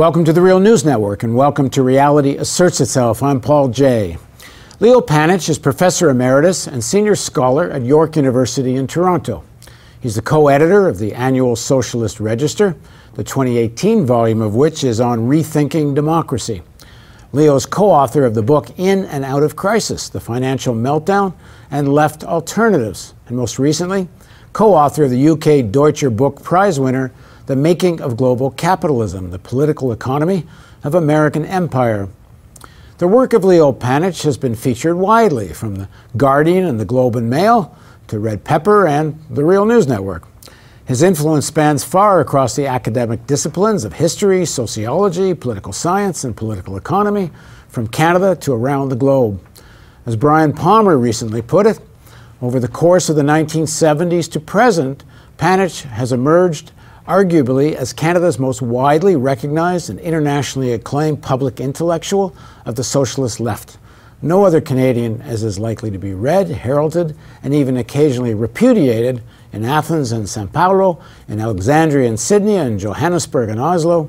Welcome to the Real News Network and welcome to Reality Asserts Itself. I'm Paul Jay. Leo Panitch is Professor Emeritus and Senior Scholar at York University in Toronto. He's the co editor of the annual Socialist Register, the 2018 volume of which is on rethinking democracy. Leo's co author of the book In and Out of Crisis The Financial Meltdown and Left Alternatives, and most recently, co author of the UK Deutscher Book Prize winner, The Making of Global Capitalism The Political Economy of American Empire. The work of Leo Panitch has been featured widely, from The Guardian and the Globe and Mail to Red Pepper and the Real News Network. His influence spans far across the academic disciplines of history, sociology, political science, and political economy, from Canada to around the globe. As Brian Palmer recently put it, over the course of the 1970s to present, Panitch has emerged arguably as Canada's most widely recognized and internationally acclaimed public intellectual of the socialist left. No other Canadian as is likely to be read, heralded, and even occasionally repudiated in Athens and Sao Paulo, in Alexandria and Sydney, and Johannesburg and Oslo,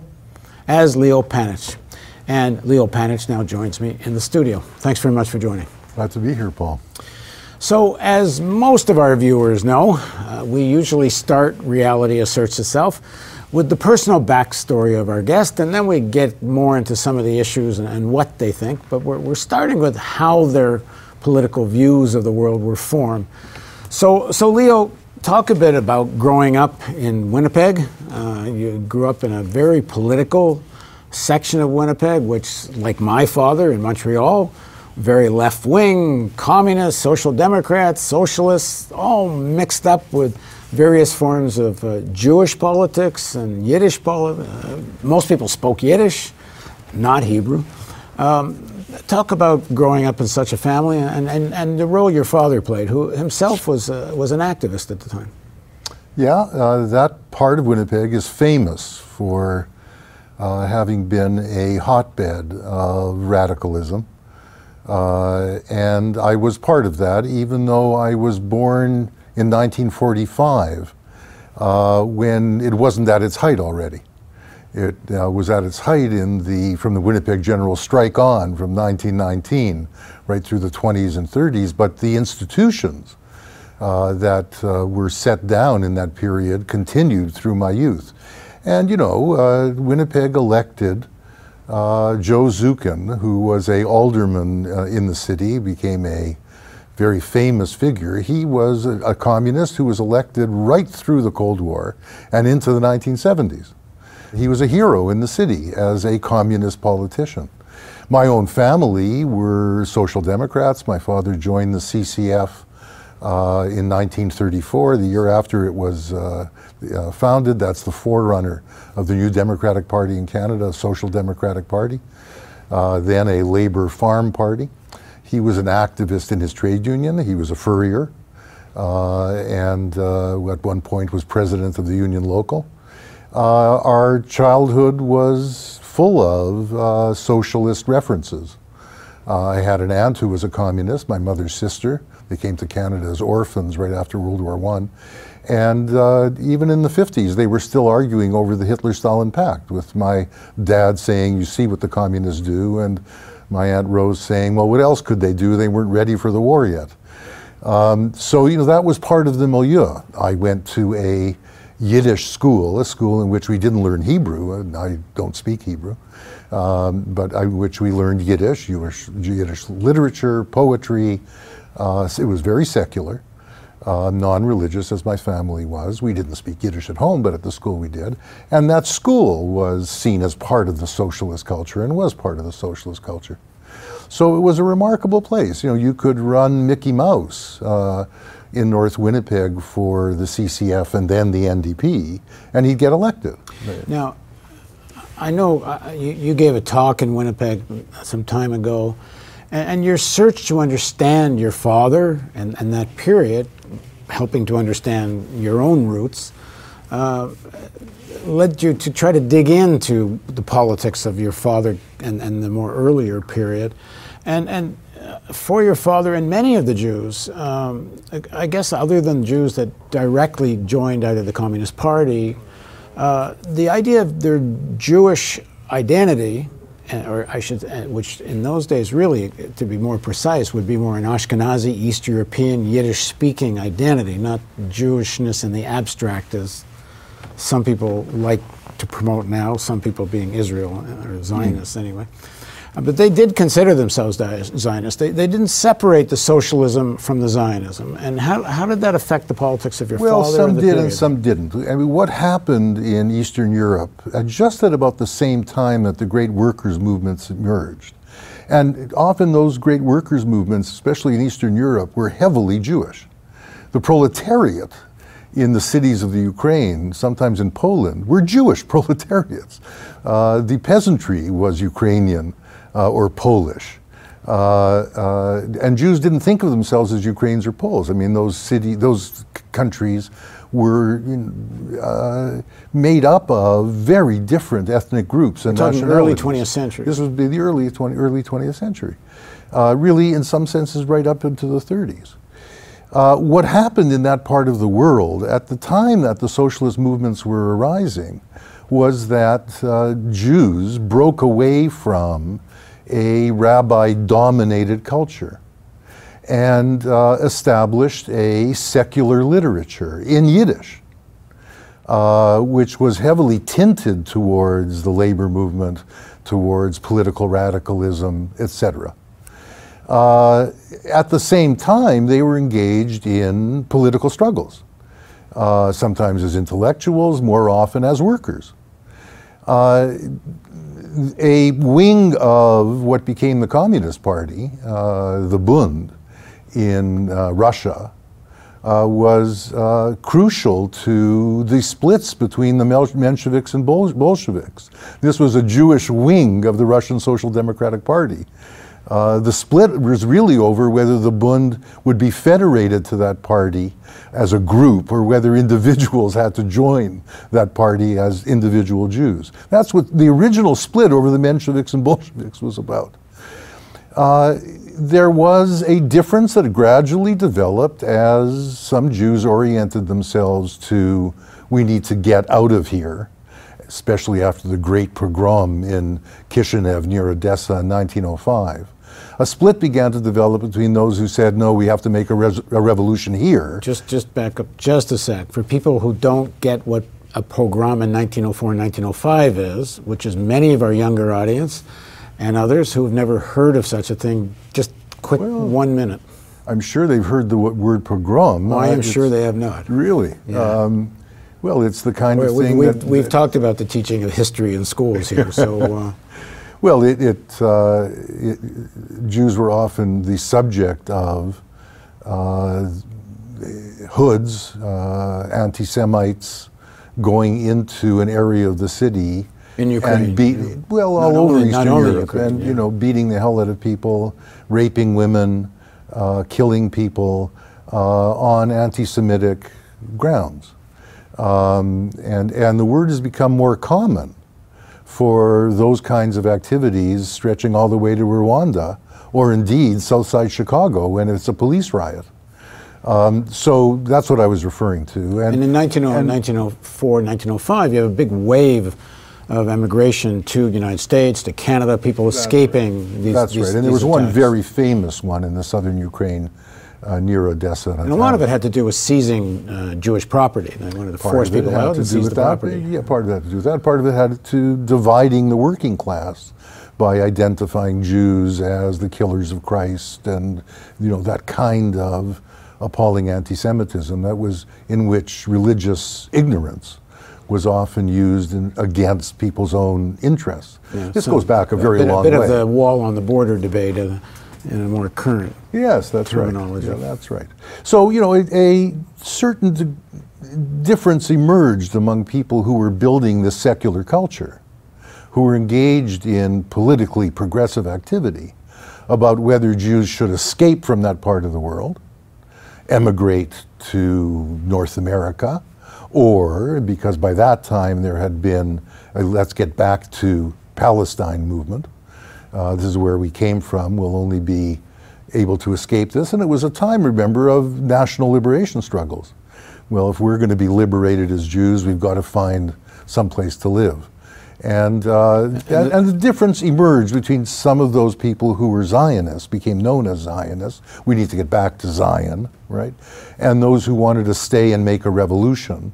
as Leo Panitch. And Leo Panitch now joins me in the studio. Thanks very much for joining. Glad to be here, Paul. So, as most of our viewers know, uh, we usually start Reality Asserts Itself with the personal backstory of our guest, and then we get more into some of the issues and, and what they think. But we're, we're starting with how their political views of the world were formed. So, so Leo, talk a bit about growing up in Winnipeg. Uh, you grew up in a very political section of Winnipeg, which, like my father in Montreal, very left wing, communists, social democrats, socialists, all mixed up with various forms of uh, Jewish politics and Yiddish politics. Uh, most people spoke Yiddish, not Hebrew. Um, talk about growing up in such a family and, and, and the role your father played, who himself was, uh, was an activist at the time. Yeah, uh, that part of Winnipeg is famous for uh, having been a hotbed of radicalism. Uh, and I was part of that, even though I was born in 1945 uh, when it wasn't at its height already. It uh, was at its height in the from the Winnipeg General Strike on from 1919 right through the 20s and 30s. But the institutions uh, that uh, were set down in that period continued through my youth. And you know, Winnipeg elected uh, Joe Zuken, who was a alderman uh, in the city, became a very famous figure. He was a, a communist who was elected right through the Cold War and into the 1970s. He was a hero in the city as a communist politician. My own family were social democrats. My father joined the CCF uh, in 1934, the year after it was uh, uh, founded. That's the forerunner of the new Democratic Party in Canada, Social Democratic Party, uh, then a Labour Farm Party. He was an activist in his trade union. He was a furrier, uh, and uh, at one point was president of the Union Local. Our childhood was full of socialist references. I had an aunt who was a communist, my mother's sister. They came to Canada as orphans right after World War I. And uh, even in the 50s, they were still arguing over the Hitler Stalin Pact, with my dad saying, You see what the communists do, and my Aunt Rose saying, Well, what else could they do? They weren't ready for the war yet. Um, so, you know, that was part of the milieu. I went to a Yiddish school, a school in which we didn't learn Hebrew. And I don't speak Hebrew, um, but I, which we learned Yiddish, Yiddish, Yiddish literature, poetry. Uh, it was very secular, uh, non-religious as my family was. We didn't speak Yiddish at home, but at the school we did. And that school was seen as part of the socialist culture and was part of the socialist culture. So it was a remarkable place. You know, you could run Mickey Mouse. Uh, in North Winnipeg for the CCF and then the NDP, and he'd get elected. Now, I know uh, you, you, gave a talk in Winnipeg some time ago, and, and your search to understand your father and, and, that period, helping to understand your own roots, uh, led you to try to dig into the politics of your father and, and the more earlier period. And, and for your father and many of the Jews, um, I guess other than Jews that directly joined either the Communist Party, uh, the idea of their Jewish identity, uh, or I should, which in those days really, to be more precise, would be more an Ashkenazi, East European, Yiddish-speaking identity, not Jewishness in the abstract as some people like to promote now, some people being Israel or Zionists mm. anyway. Uh, but they did consider themselves Zionists. They, they didn't separate the socialism from the Zionism. And how, how did that affect the politics of your well, father? Well, some did period? and some didn't. I mean, what happened in Eastern Europe, just at about the same time that the great workers' movements emerged, and often those great workers' movements, especially in Eastern Europe, were heavily Jewish. The proletariat in the cities of the Ukraine, sometimes in Poland, were Jewish proletariats. Uh, the peasantry was Ukrainian or Polish. Uh, uh, and Jews didn't think of themselves as Ukrainians or Poles. I mean, those city, those countries were uh, made up of very different ethnic groups and talking early 20th century. This would be the early 20, early 20th century. Uh, really, in some senses, right up into the 30s. Uh, what happened in that part of the world at the time that the socialist movements were arising was that uh, Jews broke away from a rabbi dominated culture and uh, established a secular literature in Yiddish, uh, which was heavily tinted towards the labor movement, towards political radicalism, etc. Uh, at the same time, they were engaged in political struggles, uh, sometimes as intellectuals, more often as workers. A wing of what became the Communist Party, uh, the Bund, in uh, Russia, uh, was uh, crucial to the splits between the Mensheviks and Bolsheviks. This was a Jewish wing of the Russian Social Democratic Party. Uh, the split was really over whether the Bund would be federated to that party as a group or whether individuals had to join that party as individual Jews. That's what the original split over the Mensheviks and Bolsheviks was about. Uh, there was a difference that gradually developed as some Jews oriented themselves to we need to get out of here, especially after the great pogrom in Kishinev near Odessa in 1905 a split began to develop between those who said, no, we have to make a, a revolution here. Just, just back up just a sec. For people who don't get what a pogrom in 1904 and 1905 is, which is many of our younger audience, and others who have never heard of such a thing, just quick well, one minute. I'm sure they've heard the word pogrom. Well, I am sure they have not. Really? Yeah. Um, well, it's the kind of thing we, that, we've that, talked about the teaching of history in schools here, so. Uh, well, it, it, uh, it, Jews were often the subject of uh, hoods, uh, anti-Semites going into an area of the city in Ukraine, and beat well all over only, Eastern Europe, Ukraine, and yeah. you know beating the hell out of people, raping women, uh, killing people uh, on anti-Semitic grounds, um, and and the word has become more common for those kinds of activities stretching all the way to Rwanda, or indeed Southside Chicago when it's a police riot. Um, so that's what I was referring to. And, and in 1904, 1905, you have a big wave of emigration to the United States, to Canada, people escaping right. these. That's these, right. And there was attacks. one very famous one in the southern Ukraine uh, near Odessa. And a lot of it had to do with seizing uh, Jewish property. They wanted to part force people out to seize the that. property. Yeah, part of that had to do with that. Part of it had to dividing the working class by identifying Jews as the killers of Christ and you know that kind of appalling anti-Semitism that was in which religious ignorance was often used in, against people's own interests. Yeah, this so goes back a very a bit, long way. A bit way. of the wall on the border debate. Uh, in a more current yes, that's terminology. right. Yeah, that's right. So you know, a, a certain difference emerged among people who were building the secular culture, who were engaged in politically progressive activity, about whether Jews should escape from that part of the world, emigrate to North America, or because by that time there had been a let's get back to Palestine movement uh, this is where we came from. We'll only be able to escape this. And it was a time, remember, of national liberation struggles. Well, if we're going to be liberated as Jews, we've got to find some place to live. And, uh, and, and, the difference emerged between some of those people who were Zionists, became known as Zionists. We need to get back to Zion, right? And those who wanted to stay and make a revolution.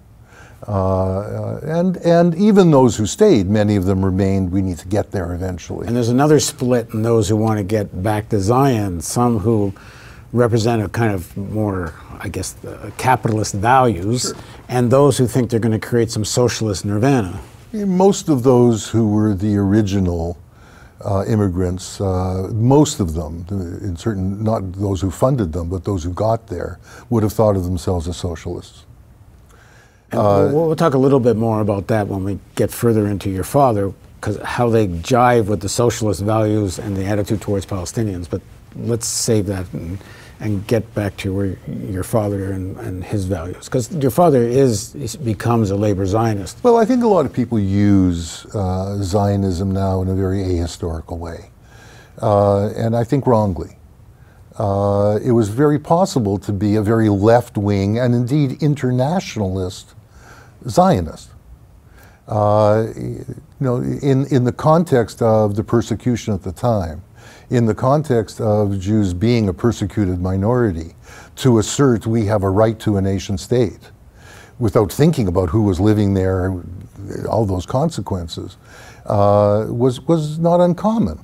Uh, and, and even those who stayed, many of them remained, we need to get there eventually. And there's another split in those who want to get back to Zion, some who represent a kind of more, I guess, capitalist values, sure. and those who think they're going to create some socialist nirvana. Most of those who were the original uh, immigrants, uh, most of them, in certain, not those who funded them, but those who got there, would have thought of themselves as socialists. Uh, we'll, we'll, talk a little bit more about that when we get further into your father, because how they jive with the socialist values and the attitude towards Palestinians. But let's save that and, and get back to where your father and, and his values, because your father is becomes a labor Zionist. Well, I think a lot of people use uh, Zionism now in a very ahistorical way, uh, and I think wrongly. Uh, it was very possible to be a very left wing and indeed internationalist Zionist. Uh, you know, in, in the context of the persecution at the time, in the context of Jews being a persecuted minority, to assert we have a right to a nation state without thinking about who was living there, all those consequences, uh, was, was not uncommon.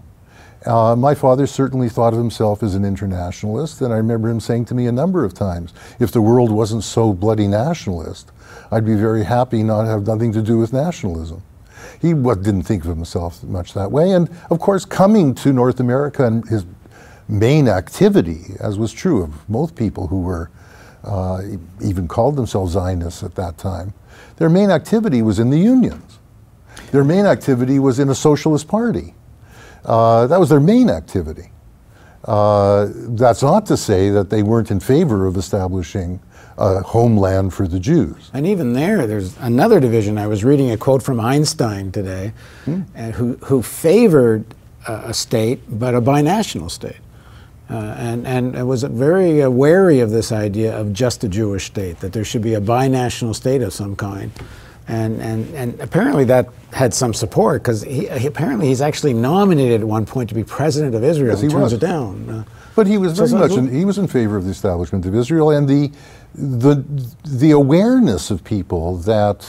Uh, my father certainly thought of himself as an internationalist, and I remember him saying to me a number of times, if the world wasn't so bloody nationalist, I'd be very happy not to have nothing to do with nationalism. He didn't think of himself much that way, and of course, coming to North America and his main activity, as was true of most people who were uh, even called themselves Zionists at that time, their main activity was in the unions. Their main activity was in a socialist party. Uh, that was their main activity. Uh, that's not to say that they weren't in favor of establishing a homeland for the Jews. And even there, there's another division. I was reading a quote from Einstein today, hmm. who, who favored a state, but a binational state. Uh, and, and was very uh, wary of this idea of just a Jewish state, that there should be a binational state of some kind. And, and, and apparently that had some support because he, he, apparently he's actually nominated at one point to be president of Israel. Yes, he turns was. it down. Uh, but he was very so much in, he was in favor of the establishment of Israel and the the the awareness of people that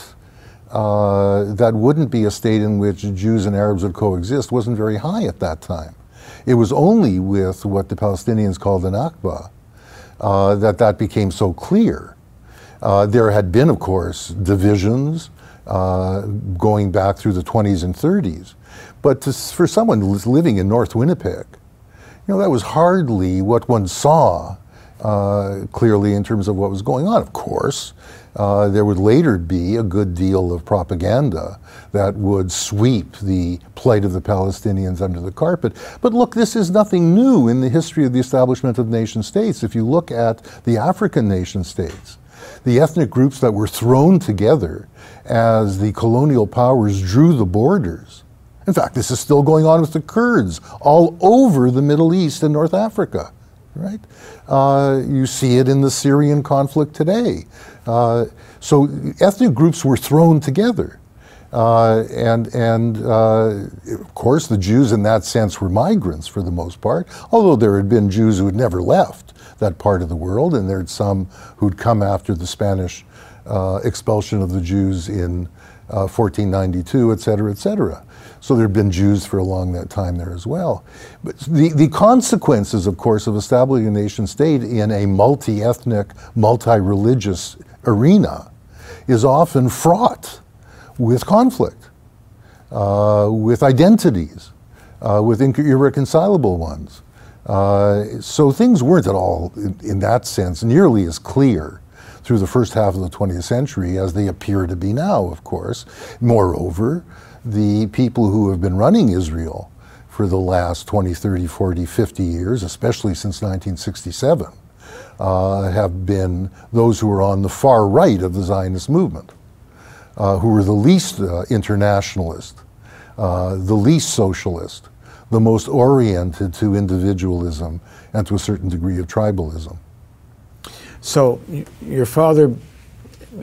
uh, that wouldn't be a state in which Jews and Arabs would coexist wasn't very high at that time. It was only with what the Palestinians called the Nakba uh, that that became so clear. Uh, there had been, of course, divisions uh, going back through the 20s and 30s. But to, for someone living in North Winnipeg, you know, that was hardly what one saw uh, clearly in terms of what was going on. Of course, uh, there would later be a good deal of propaganda that would sweep the plight of the Palestinians under the carpet. But look, this is nothing new in the history of the establishment of nation states. If you look at the African nation states, the ethnic groups that were thrown together as the colonial powers drew the borders. In fact, this is still going on with the Kurds all over the Middle East and North Africa, right? Uh, you see it in the Syrian conflict today. Uh, so ethnic groups were thrown together. Uh, and and uh, of course, the Jews in that sense were migrants for the most part, although there had been Jews who had never left that part of the world, and there'd some who'd come after the Spanish uh, expulsion of the Jews in uh, 1492, et cetera, et cetera. So there had been Jews for a long that time there as well. But the, the consequences, of course, of establishing a nation state in a multi ethnic, multi religious arena is often fraught with conflict, uh, with identities, uh, with irreconcilable ones. Uh, so things weren't at all, in, in, that sense, nearly as clear through the first half of the 20th century as they appear to be now, of course. Moreover, the people who have been running Israel for the last 20, 30, 40, 50 years, especially since 1967, uh, have been those who are on the far right of the Zionist movement, uh, who were the least uh, internationalist, uh, the least socialist, the most oriented to individualism and to a certain degree of tribalism. So, your father,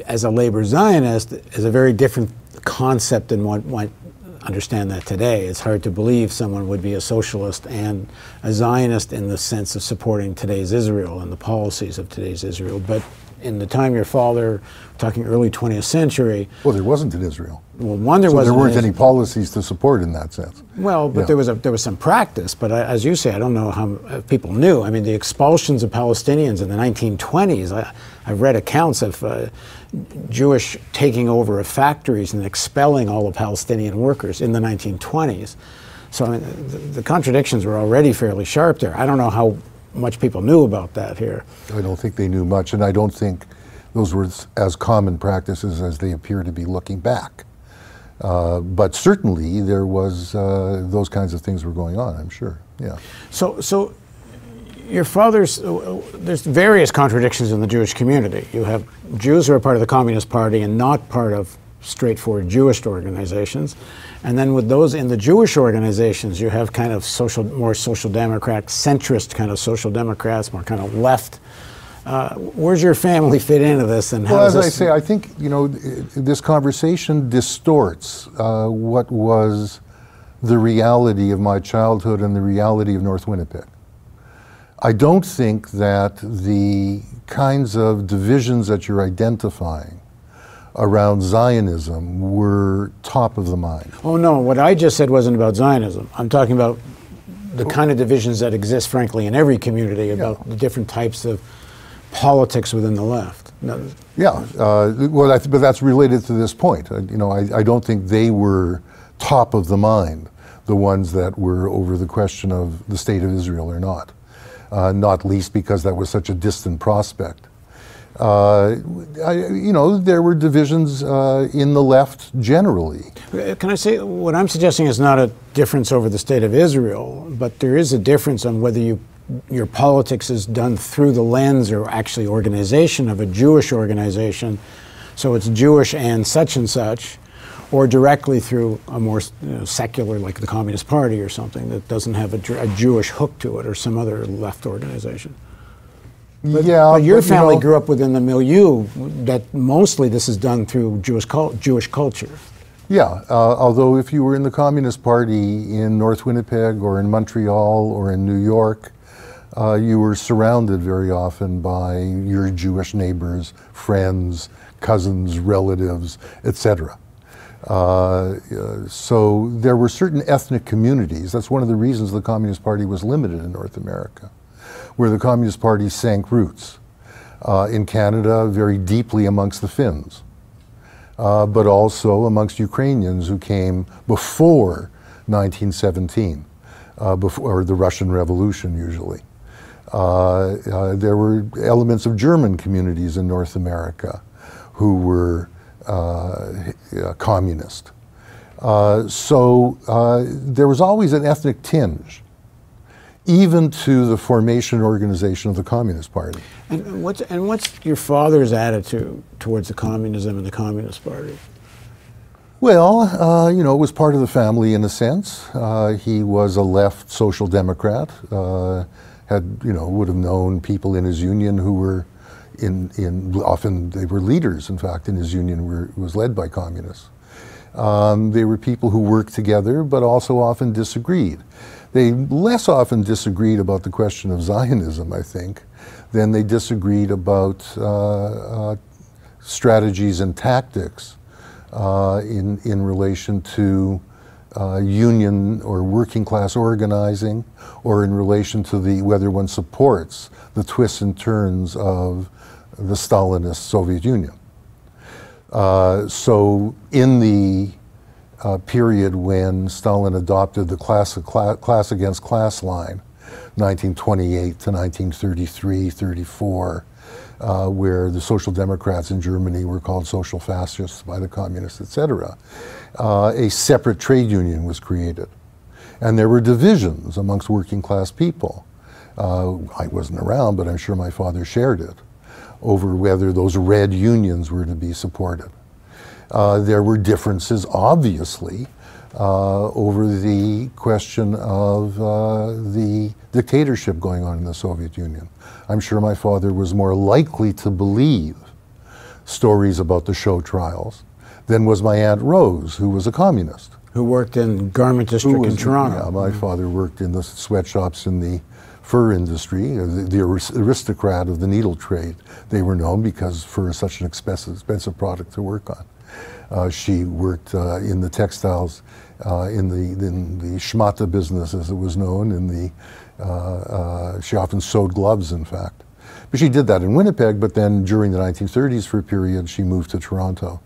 as a labor Zionist, is a very different concept than what, what understand that today. It's hard to believe someone would be a socialist and a Zionist in the sense of supporting today's Israel and the policies of today's Israel. But in the time your father, talking early 20th century. Well, there wasn't in Israel. Well, one there so wasn't. There weren't any policies to support in that sense. Well, but yeah. there was a, there was some practice. But I, as you say, I don't know how people knew. I mean, the expulsions of Palestinians in the 1920s. I, have read accounts of uh, Jewish taking over of factories and expelling all the Palestinian workers in the 1920s. So I mean, the, the contradictions were already fairly sharp there. I don't know how much people knew about that here. I don't think they knew much, and I don't think those were as common practices as they appear to be looking back. Uh, but certainly there was uh, those kinds of things were going on. I'm sure. Yeah. So so. Your father's, uh, there's various contradictions in the Jewish community. You have Jews who are part of the Communist Party and not part of straightforward Jewish organizations. And then with those in the Jewish organizations, you have kind of social, more social democrat, centrist kind of social democrats, more kind of left. Uh, where's your family fit into this? And how well, as I say, I think you know this conversation distorts uh, what was the reality of my childhood and the reality of North Winnipeg. I don't think that the kinds of divisions that you're identifying around Zionism were top of the mind. Oh, no, what I just said wasn't about Zionism. I'm talking about the kind of divisions that exist, frankly, in every community about yeah. the different types of politics within the left. No. Yeah, uh, well, that's, but that's related to this point. Uh, you know, I, I don't think they were top of the mind, the ones that were over the question of the state of Israel or not. Uh, not least because that was such a distant prospect. Uh, I, you know, there were divisions uh, in the left generally. Can I say what I'm suggesting is not a difference over the state of Israel, but there is a difference on whether you your politics is done through the lens or actually organization of a Jewish organization, so it's Jewish and such and such, or directly through a more you know, secular, like the Communist Party or something that doesn't have a, a Jewish hook to it, or some other left organization. But, yeah, but your but, family you know, grew up within the milieu that mostly this is done through Jewish cult, Jewish culture. Yeah, uh, although if you were in the Communist Party in North Winnipeg or in Montreal or in New York, uh, you were surrounded very often by your Jewish neighbors, friends, cousins, relatives, etc. Uh, uh, so there were certain ethnic communities. That's one of the reasons the Communist Party was limited in North America where the Communist Party sank roots. Uh, in Canada, very deeply amongst the Finns, uh, but also amongst Ukrainians who came before 1917, uh, before the Russian Revolution, usually. Uh, uh, there were elements of German communities in North America who were uh, communist. so there was always an ethnic tinge even to the formation and organization of the Communist Party. And what's, and what's your father's attitude towards the communism and the Communist Party? Well, uh, you know, it was part of the family in a sense. Uh, he was a left social democrat. Uh, had you know would have known people in his union who were in in often they were leaders. In fact, in his union were, was led by communists. Um, they were people who worked together, but also often disagreed. They less often disagreed about the question of Zionism, I think, than they disagreed about uh, uh, strategies and tactics uh, in, in relation to uh, union or working class organizing or in relation to the whether one supports the twists and turns of the Stalinist Soviet Union. Uh, so in the uh, period when Stalin adopted the class, class, class against class line, 1928 to 1933, 34, uh, where the Social Democrats in Germany were called social fascists by the communists, etc. Uh, a separate trade union was created. And there were divisions amongst working class people. Uh, I wasn't around, but I'm sure my father shared it over whether those red unions were to be supported. Uh, there were differences, obviously, uh, over the question of uh, the dictatorship going on in the Soviet Union. I'm sure my father was more likely to believe stories about the show trials than was my Aunt Rose, who was a communist. Who worked in garment district Who in was- Toronto. Yeah, my father worked in the sweatshops in the fur industry, uh, the, the aristocrat of the needle trade. They were known because fur is such an expensive, expensive product to work on. Uh, she worked uh, in the textiles, uh, in the in the business, as it was known. In the she often sewed gloves, in fact. But she did that in Winnipeg. But then during the 1930s, for a period, she moved to Toronto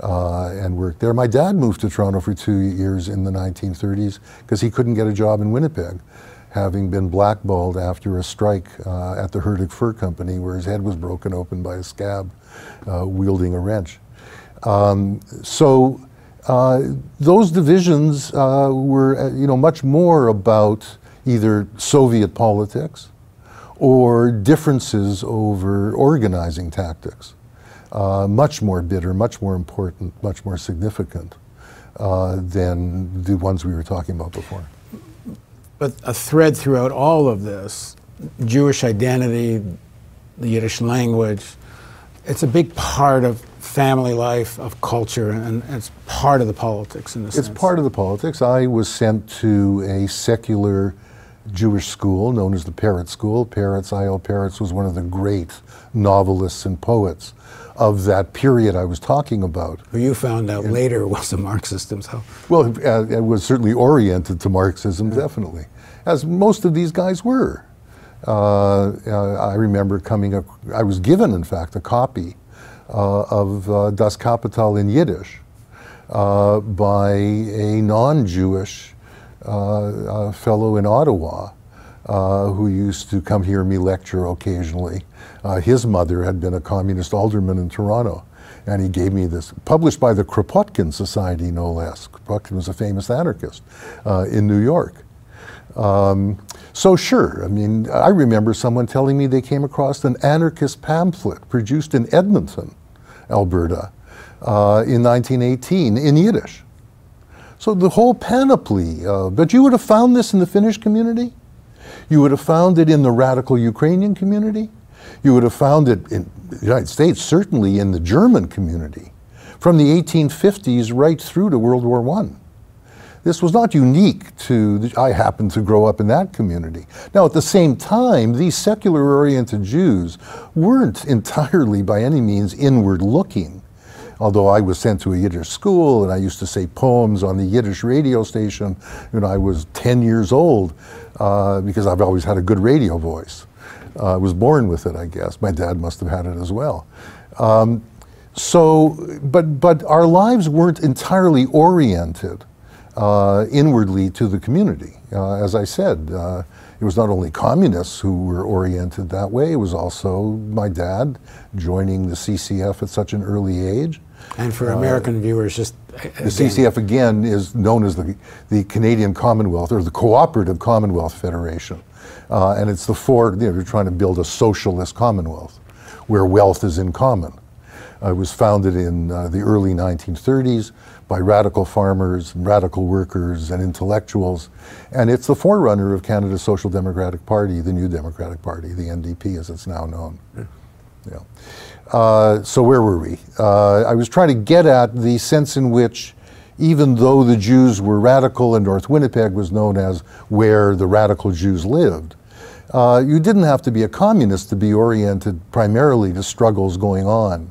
uh, and worked there. My dad moved to Toronto for two years in the 1930s because he couldn't get a job in Winnipeg, having been blackballed after a strike uh, at the Hurdig Fur Company, where his head was broken open by a scab uh, wielding a wrench. Um, so uh, those divisions uh, were, uh, you know, much more about either Soviet politics or differences over organizing tactics. Uh, much more bitter, much more important, much more significant uh, than the ones we were talking about before. But a thread throughout all of this, Jewish identity, the Yiddish language, it's a big part of family life, of culture, and it's part of the politics in sense. It's part of the politics. I was sent to a secular Jewish school known as the Peretz School. Peretz, I.L. Peretz was one of the great novelists and poets of that period I was talking about. Who you found out later was a Marxist himself. Well, uh, it was certainly oriented to Marxism, definitely, as most of these guys were. Uh, uh, I remember coming, ac I was given, in fact, a copy of uh, Das Kapital in Yiddish uh, by a non Jewish uh, fellow in Ottawa. who used to come hear me lecture occasionally. his mother had been a communist alderman in Toronto, and he gave me this, published by the Kropotkin Society, no less. Kropotkin was a famous anarchist in New York. Um, so sure, I mean, I remember someone telling me they came across an anarchist pamphlet produced in Edmonton, Alberta, uh, in 1918 in Yiddish. So the whole panoply, uh, but you would have found this in the Finnish community. You would have found it in the radical Ukrainian community. You would have found it in the United States, certainly in the German community, from the 1850s right through to World War I. This was not unique to, the, I happened to grow up in that community. Now, at the same time, these secular oriented Jews weren't entirely by any means inward looking. Although I was sent to a Yiddish school and I used to say poems on the Yiddish radio station when I was 10 years old uh, because I've always had a good radio voice. Uh, I was born with it, I guess. My dad must have had it as well. Um, so, but, but our lives weren't entirely oriented uh, inwardly to the community. Uh, as I said, uh, it was not only communists who were oriented that way, it was also my dad joining the CCF at such an early age. And for American viewers, just The CCF again is known as the, the Canadian Commonwealth or the Cooperative Commonwealth Federation. Uh, and it's the four, you know, they're trying to build a socialist commonwealth where wealth is in common. Uh, it was founded in uh, the early 1930s by radical farmers, and radical workers, and intellectuals. And it's the forerunner of Canada's Social Democratic Party, the New Democratic Party, the NDP as it's now known. Yeah. Uh, so where were we? Uh, I was trying to get at the sense in which, even though the Jews were radical and North Winnipeg was known as where the radical Jews lived, uh, you didn't have to be a communist to be oriented primarily to struggles going on,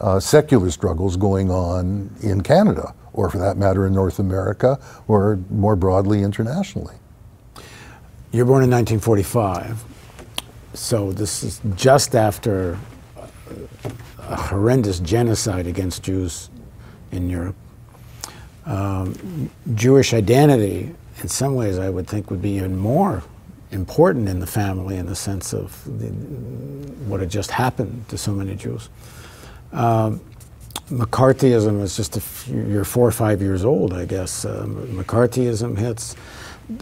uh, secular struggles going on in Canada, or for that matter in North America, or more broadly internationally. You're born in 1945, so this is just after a horrendous genocide against Jews in Europe. Um, Jewish identity, in some ways, I would think would be even more important in the family in the sense of the, what had just happened to so many Jews. Um, McCarthyism is just a few, you're four or five years old, I guess. Um, McCarthyism hits.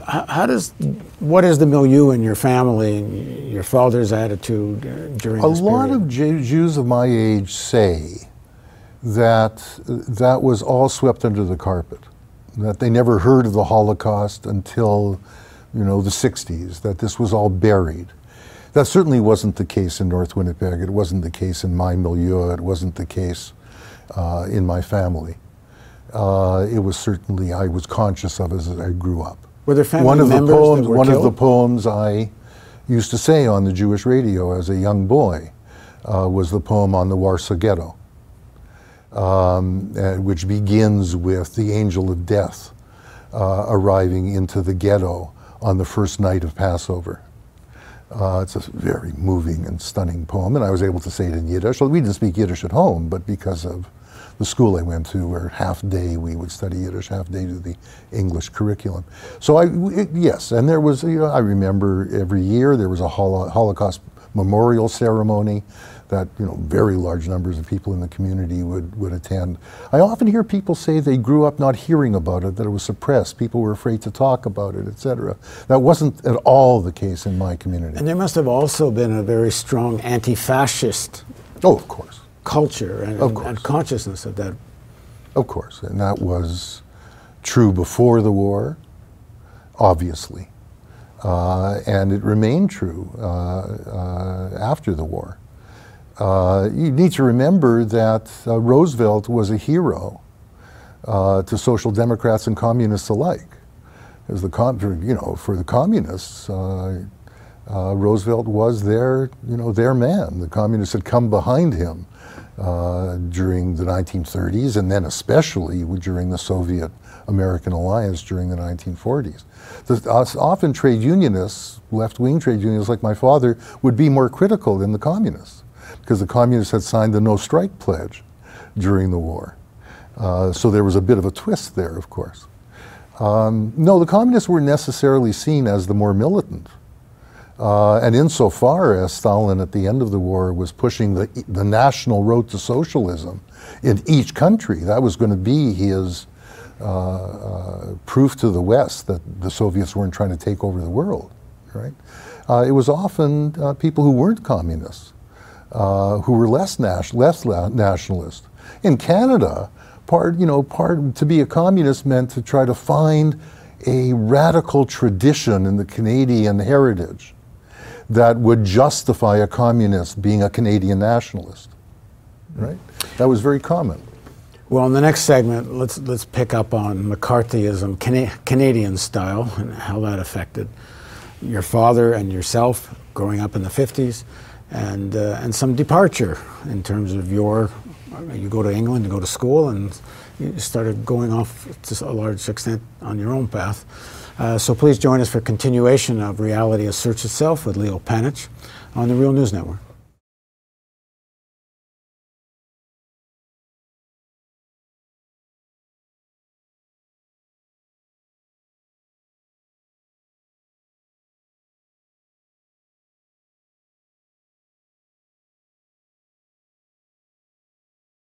How, how, does what is the milieu in your family and your father's attitude uh, during a lot period? of J- Jews of my age say that that was all swept under the carpet, that they never heard of the Holocaust until, you know, the 60s, that this was all buried. That certainly wasn't the case in North Winnipeg. It wasn't the case in my milieu. It wasn't the case uh, in my family. uh, it was certainly I was conscious of as I grew up. Were there family one of members the poems, that were one killed? of the poems I used to say on the Jewish radio as a young boy uh, was the poem on the Warsaw Ghetto, um, uh, which begins with the angel of death uh, arriving into the ghetto on the first night of Passover. Uh, it's a very moving and stunning poem, and I was able to say it in Yiddish. Well, we didn't speak Yiddish at home, but because of the school I went to, where half day we would study Yiddish, half day do the English curriculum. So I, it, yes, and there was, you know, I remember every year there was a holo- Holocaust memorial ceremony that you know very large numbers of people in the community would, would attend. I often hear people say they grew up not hearing about it, that it was suppressed, people were afraid to talk about it, etc. That wasn't at all the case in my community. And there must have also been a very strong anti-fascist oh, of course. culture and, Of course. and consciousness of that. Of course, and that was true before the war, obviously, uh, and it remained true uh, uh, after the war. Uh, you need to remember that Roosevelt was a hero to social democrats and communists alike. As the you know, for the communists, Roosevelt was their, you know, their man. The communists had come behind him uh, during the 1930s, and then especially during the Soviet-American alliance during the 1940s. The, often trade unionists, left-wing trade unionists like my father, would be more critical than the communists, because the communists had signed the no strike pledge during the war. Uh, so there was a bit of a twist there, of course. Um, no, the communists were necessarily seen as the more militant. Uh, and insofar as Stalin at the end of the war was pushing the, the national road to socialism in each country, that was going to be his uh, uh, proof to the West that the Soviets weren't trying to take over the world, right? Uh, it was often uh, people who weren't communists, uh, who were less, nas- less la- nationalist. In Canada, part, you know, part to be a communist meant to try to find a radical tradition in the Canadian heritage that would justify a communist being a Canadian nationalist. Right? That was very common. Well, in the next segment, let's let's pick up on McCarthyism, Cana- Canadian style, and how that affected your father and yourself growing up in the '50s, and uh, and some departure in terms of your. You go to England, to go to school, and you started going off to a large extent on your own path. Uh, so please join us for continuation of Reality Asserts Itself with Leo Panitch on the Real News Network.